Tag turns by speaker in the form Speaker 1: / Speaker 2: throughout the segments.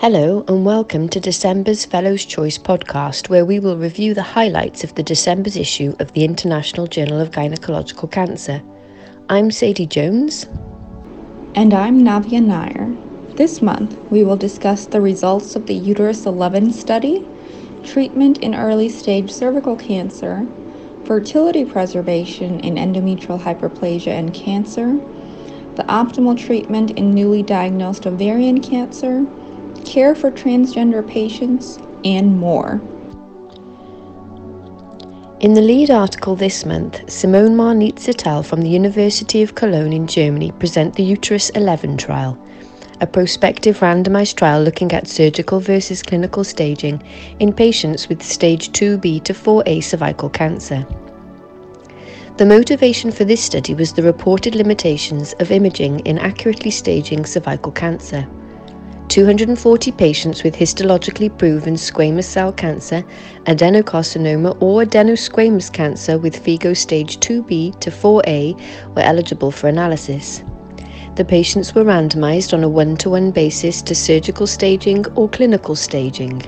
Speaker 1: Hello, and welcome to December's Fellows Choice podcast, where we will review the highlights of the December's issue of the International Journal of Gynecological Cancer. I'm Sadie Jones.
Speaker 2: And I'm Navya Nair. This month, we will discuss the results of the Uterus 11 study, treatment in early stage cervical cancer, fertility preservation in endometrial hyperplasia and cancer, the optimal treatment in newly diagnosed ovarian cancer, care for transgender patients, and more.
Speaker 1: In the lead article this month, Simone Marnitz et al. from the University of Cologne in Germany present the Uterus 11 trial, a prospective randomized trial looking at surgical versus clinical staging in patients with stage 2B to 4A cervical cancer. The motivation for this study was the reported limitations of imaging in accurately staging cervical cancer. 240 patients with histologically proven squamous cell cancer, adenocarcinoma, or adenosquamous cancer with FIGO stage 2B to 4A were eligible for analysis. The patients were randomized on a one to one basis to surgical staging or clinical staging.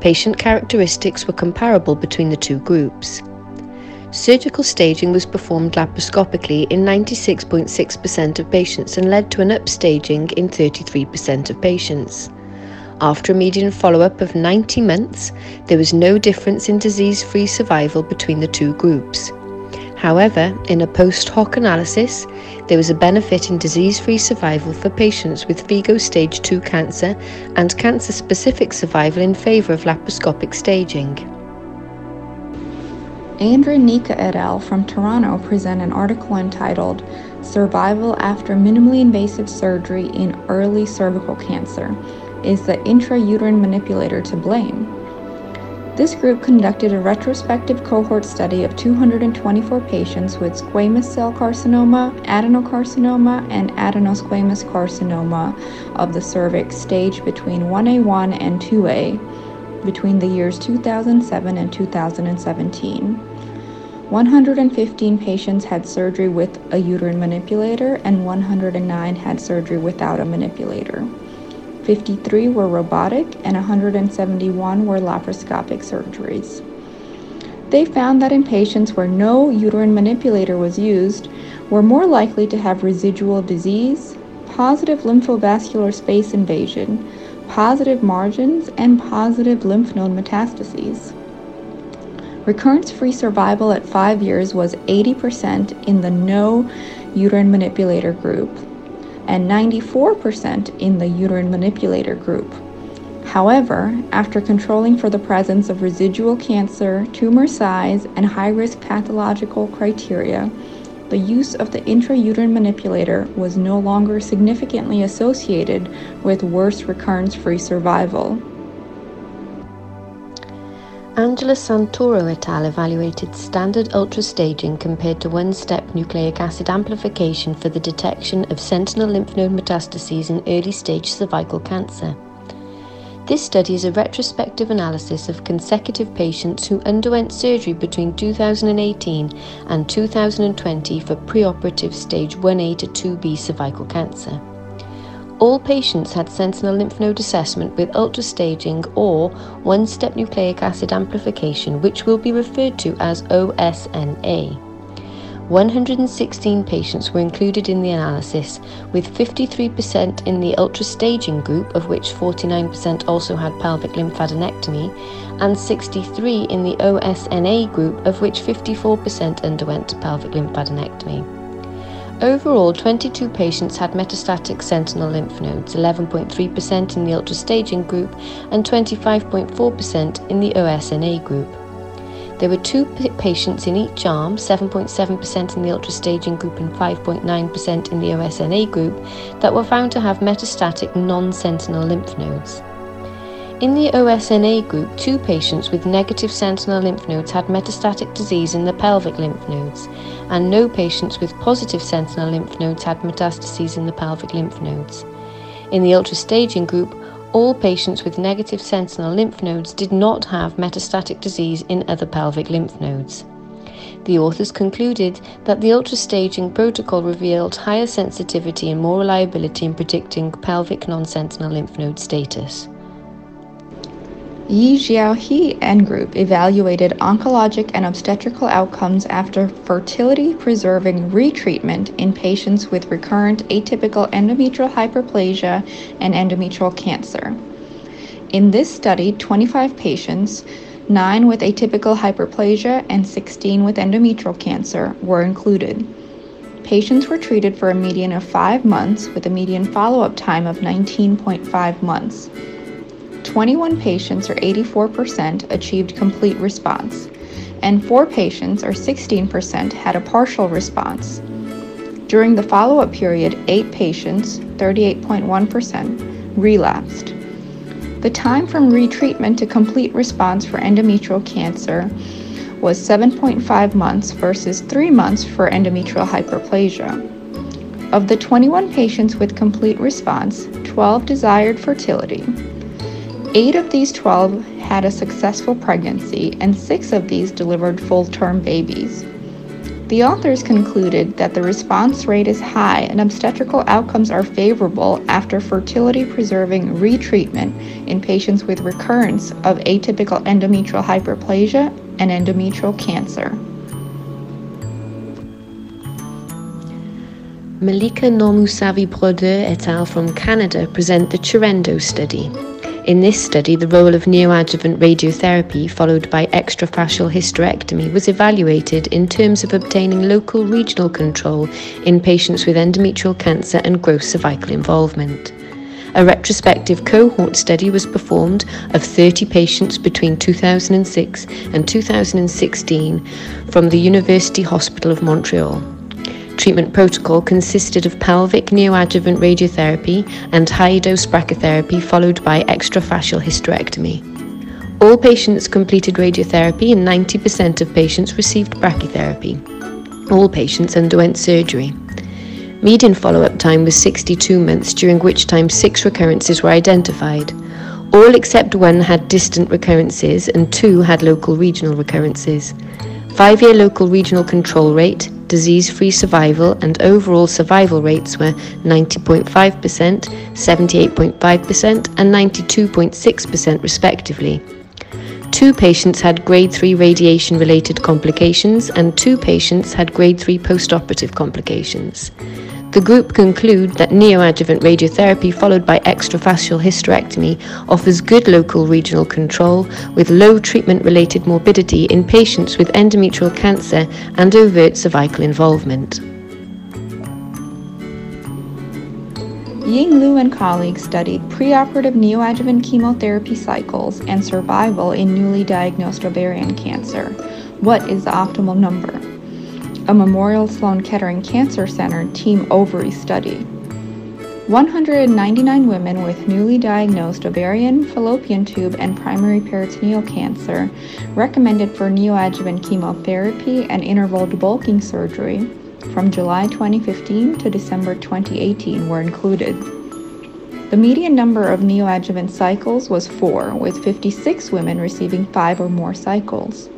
Speaker 1: Patient characteristics were comparable between the two groups. Surgical staging was performed laparoscopically in 96.6% of patients and led to an upstaging in 33% of patients. After a median follow up of 90 months, there was no difference in disease free survival between the two groups. However, in a post hoc analysis, there was a benefit in disease free survival for patients with FIGO stage 2 cancer and cancer specific survival in favour of laparoscopic staging.
Speaker 2: Andra Nica et al. from Toronto present an article entitled Survival After Minimally Invasive Surgery in Early Cervical Cancer Is the Intrauterine Manipulator to Blame? This group conducted a retrospective cohort study of 224 patients with squamous cell carcinoma, adenocarcinoma, and adenosquamous carcinoma of the cervix staged between 1A1 and 2A between the years 2007 and 2017. 115 patients had surgery with a uterine manipulator, and 109 had surgery without a manipulator. 53 were robotic, and 171 were laparoscopic surgeries. They found that in patients where no uterine manipulator was used, were more likely to have residual disease, positive lymphovascular space invasion, positive margins, and positive lymph node metastases. Recurrence free survival at five years was 80% in the no uterine manipulator group and 94% in the uterine manipulator group. However, after controlling for the presence of residual cancer, tumor size, and high risk pathological criteria, the use of the intrauterine manipulator was no longer significantly associated with worse recurrence free survival.
Speaker 1: Angela Santoro et al. evaluated standard ultra staging compared to one step nucleic acid amplification for the detection of sentinel lymph node metastases in early stage cervical cancer. This study is a retrospective analysis of consecutive patients who underwent surgery between 2018 and 2020 for preoperative stage 1A to 2B cervical cancer. All patients had sentinel lymph node assessment with ultrastaging or one step nucleic acid amplification, which will be referred to as OSNA. 116 patients were included in the analysis, with 53% in the ultra-staging group, of which 49% also had pelvic lymphadenectomy, and 63 in the OSNA group, of which 54% underwent pelvic lymphadenectomy. Overall, 22 patients had metastatic sentinel lymph nodes, 11.3% in the ultra-staging group and 25.4% in the OSNA group. There were two patients in each arm, 7.7% in the ultra staging group and 5.9% in the OSNA group, that were found to have metastatic non sentinel lymph nodes. In the OSNA group, two patients with negative sentinel lymph nodes had metastatic disease in the pelvic lymph nodes, and no patients with positive sentinel lymph nodes had metastases in the pelvic lymph nodes. In the ultrastaging group, all patients with negative sentinel lymph nodes did not have metastatic disease in other pelvic lymph nodes. The authors concluded that the ultrastaging protocol revealed higher sensitivity and more reliability in predicting pelvic non sentinel lymph node status.
Speaker 2: Yi Xiaohe and group evaluated oncologic and obstetrical outcomes after fertility preserving retreatment in patients with recurrent atypical endometrial hyperplasia and endometrial cancer. In this study, 25 patients, 9 with atypical hyperplasia and 16 with endometrial cancer, were included. Patients were treated for a median of 5 months with a median follow up time of 19.5 months. 21 patients, or 84%, achieved complete response, and 4 patients, or 16%, had a partial response. During the follow up period, 8 patients, 38.1%, relapsed. The time from retreatment to complete response for endometrial cancer was 7.5 months versus 3 months for endometrial hyperplasia. Of the 21 patients with complete response, 12 desired fertility, Eight of these 12 had a successful pregnancy, and six of these delivered full term babies. The authors concluded that the response rate is high and obstetrical outcomes are favorable after fertility preserving retreatment in patients with recurrence of atypical endometrial hyperplasia and endometrial cancer.
Speaker 1: Melica Nourmoussavi Brodeur et al. from Canada present the Cherendo study. In this study, the role of neoadjuvant radiotherapy followed by extrafascial hysterectomy was evaluated in terms of obtaining local regional control in patients with endometrial cancer and gross cervical involvement. A retrospective cohort study was performed of 30 patients between 2006 and 2016 from the University Hospital of Montreal treatment protocol consisted of pelvic neoadjuvant radiotherapy and high dose brachytherapy, followed by extrafascial hysterectomy. All patients completed radiotherapy and 90% of patients received brachytherapy. All patients underwent surgery. Median follow up time was 62 months, during which time six recurrences were identified. All except one had distant recurrences and two had local regional recurrences. Five year local regional control rate, disease free survival, and overall survival rates were 90.5%, 78.5%, and 92.6% respectively. Two patients had grade 3 radiation related complications, and two patients had grade 3 postoperative complications. The group conclude that neoadjuvant radiotherapy followed by extrafascial hysterectomy offers good local regional control with low treatment related morbidity in patients with endometrial cancer and overt cervical involvement.
Speaker 2: Ying Lu and colleagues studied preoperative neoadjuvant chemotherapy cycles and survival in newly diagnosed ovarian cancer. What is the optimal number? A Memorial Sloan Kettering Cancer Center Team Ovary study. 199 women with newly diagnosed ovarian, fallopian tube, and primary peritoneal cancer recommended for neoadjuvant chemotherapy and interval debulking surgery from July 2015 to December 2018 were included. The median number of neoadjuvant cycles was four, with 56 women receiving five or more cycles.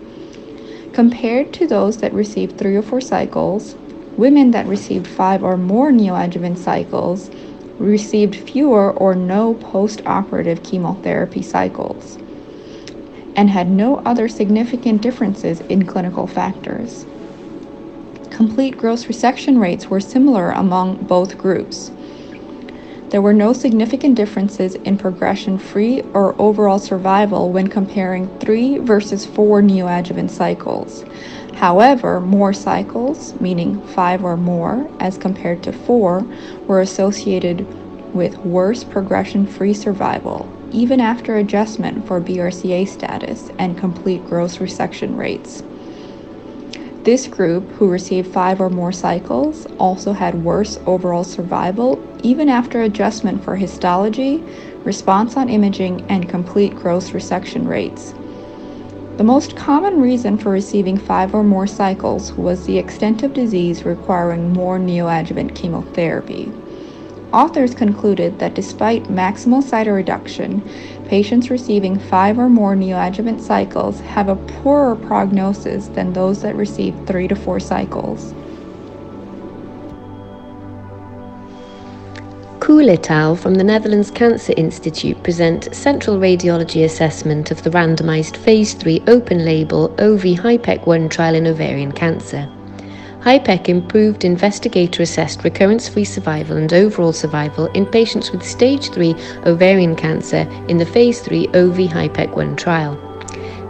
Speaker 2: Compared to those that received three or four cycles, women that received five or more neoadjuvant cycles received fewer or no post-operative chemotherapy cycles and had no other significant differences in clinical factors. Complete gross resection rates were similar among both groups. There were no significant differences in progression free or overall survival when comparing three versus four neoadjuvant cycles. However, more cycles, meaning five or more, as compared to four, were associated with worse progression free survival, even after adjustment for BRCA status and complete gross resection rates. This group, who received five or more cycles, also had worse overall survival even after adjustment for histology, response on imaging, and complete gross resection rates. The most common reason for receiving five or more cycles was the extent of disease requiring more neoadjuvant chemotherapy. Authors concluded that despite maximal cytoreduction, patients receiving five or more neoadjuvant cycles have a poorer prognosis than those that receive three to four cycles.
Speaker 1: Koole from the Netherlands Cancer Institute present central radiology assessment of the randomized phase 3 open label OV HIPEC 1 trial in ovarian cancer. HIPEC improved investigator assessed recurrence free survival and overall survival in patients with stage 3 ovarian cancer in the phase 3 OV HIPEC 1 trial.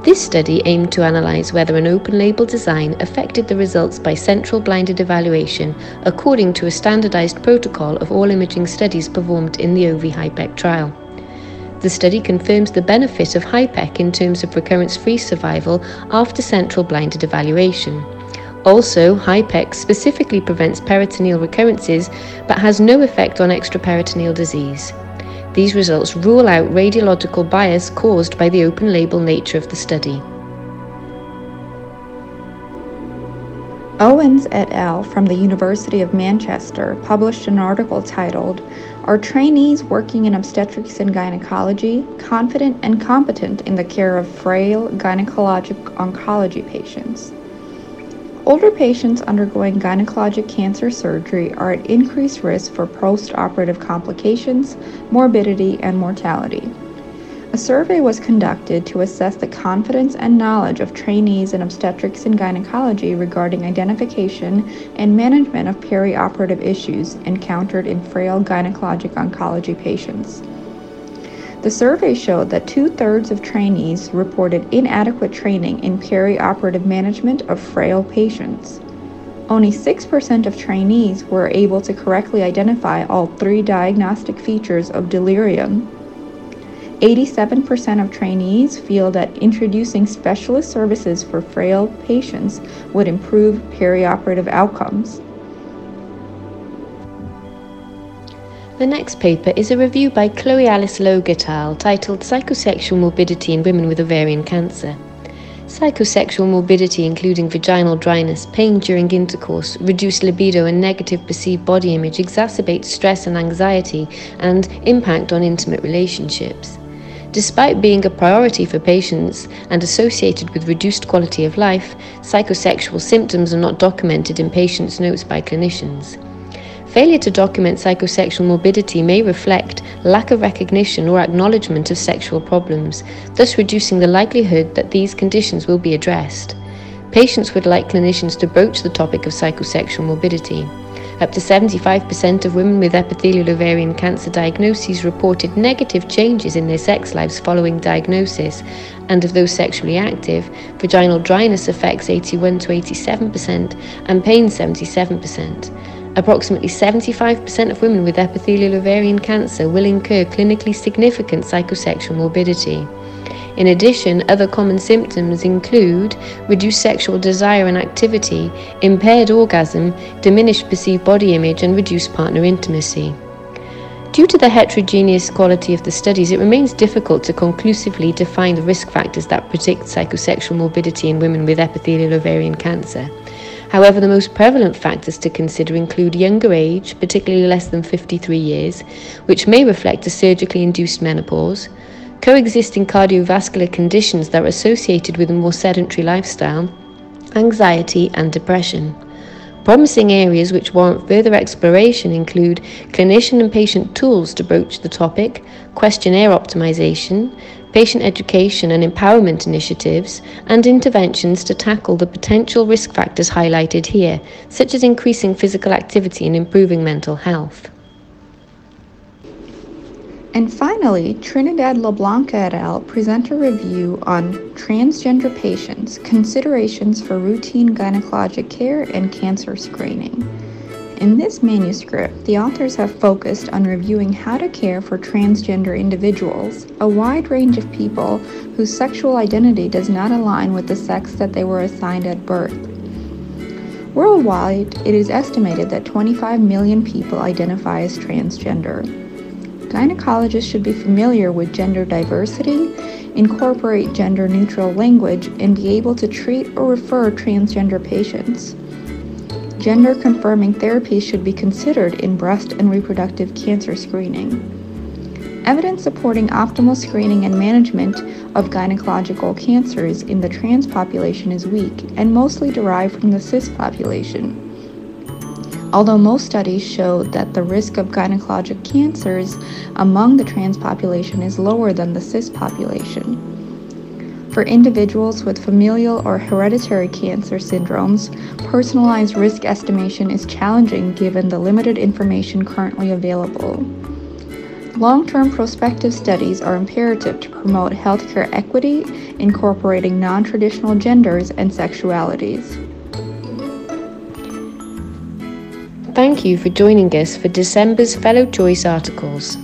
Speaker 1: This study aimed to analyse whether an open label design affected the results by central blinded evaluation according to a standardised protocol of all imaging studies performed in the OV HIPEC trial. The study confirms the benefit of HIPEC in terms of recurrence free survival after central blinded evaluation. Also, HIPEC specifically prevents peritoneal recurrences but has no effect on extraperitoneal disease. These results rule out radiological bias caused by the open label nature of the study.
Speaker 2: Owens et al. from the University of Manchester published an article titled, Are Trainees Working in Obstetrics and Gynecology Confident and Competent in the Care of Frail Gynecologic Oncology Patients? Older patients undergoing gynecologic cancer surgery are at increased risk for post-operative complications, morbidity, and mortality. A survey was conducted to assess the confidence and knowledge of trainees in obstetrics and gynecology regarding identification and management of perioperative issues encountered in frail gynecologic oncology patients. The survey showed that two thirds of trainees reported inadequate training in perioperative management of frail patients. Only 6% of trainees were able to correctly identify all three diagnostic features of delirium. 87% of trainees feel that introducing specialist services for frail patients would improve perioperative outcomes.
Speaker 1: The next paper is a review by Chloe Alice et titled Psychosexual Morbidity in Women with Ovarian Cancer. Psychosexual morbidity, including vaginal dryness, pain during intercourse, reduced libido, and negative perceived body image, exacerbates stress and anxiety and impact on intimate relationships. Despite being a priority for patients and associated with reduced quality of life, psychosexual symptoms are not documented in patients' notes by clinicians. Failure to document psychosexual morbidity may reflect lack of recognition or acknowledgement of sexual problems, thus reducing the likelihood that these conditions will be addressed. Patients would like clinicians to broach the topic of psychosexual morbidity. Up to 75% of women with epithelial ovarian cancer diagnoses reported negative changes in their sex lives following diagnosis, and of those sexually active, vaginal dryness affects 81 to 87% and pain 77%. Approximately 75% of women with epithelial ovarian cancer will incur clinically significant psychosexual morbidity. In addition, other common symptoms include reduced sexual desire and activity, impaired orgasm, diminished perceived body image, and reduced partner intimacy. Due to the heterogeneous quality of the studies, it remains difficult to conclusively define the risk factors that predict psychosexual morbidity in women with epithelial ovarian cancer. However, the most prevalent factors to consider include younger age, particularly less than 53 years, which may reflect a surgically induced menopause, coexisting cardiovascular conditions that are associated with a more sedentary lifestyle, anxiety, and depression. Promising areas which warrant further exploration include clinician and patient tools to broach the topic, questionnaire optimization, patient education and empowerment initiatives, and interventions to tackle the potential risk factors highlighted here, such as increasing physical activity and improving mental health.
Speaker 2: And finally, Trinidad LeBlanc et al. present a review on transgender patients, considerations for routine gynecologic care and cancer screening. In this manuscript, the authors have focused on reviewing how to care for transgender individuals, a wide range of people whose sexual identity does not align with the sex that they were assigned at birth. Worldwide, it is estimated that 25 million people identify as transgender. Gynecologists should be familiar with gender diversity, incorporate gender neutral language, and be able to treat or refer transgender patients gender confirming therapies should be considered in breast and reproductive cancer screening. Evidence supporting optimal screening and management of gynecological cancers in the trans population is weak and mostly derived from the cis population. Although most studies show that the risk of gynecologic cancers among the trans population is lower than the cis population. For individuals with familial or hereditary cancer syndromes, personalized risk estimation is challenging given the limited information currently available. Long term prospective studies are imperative to promote healthcare equity, incorporating non traditional genders and sexualities.
Speaker 1: Thank you for joining us for December's Fellow Choice articles.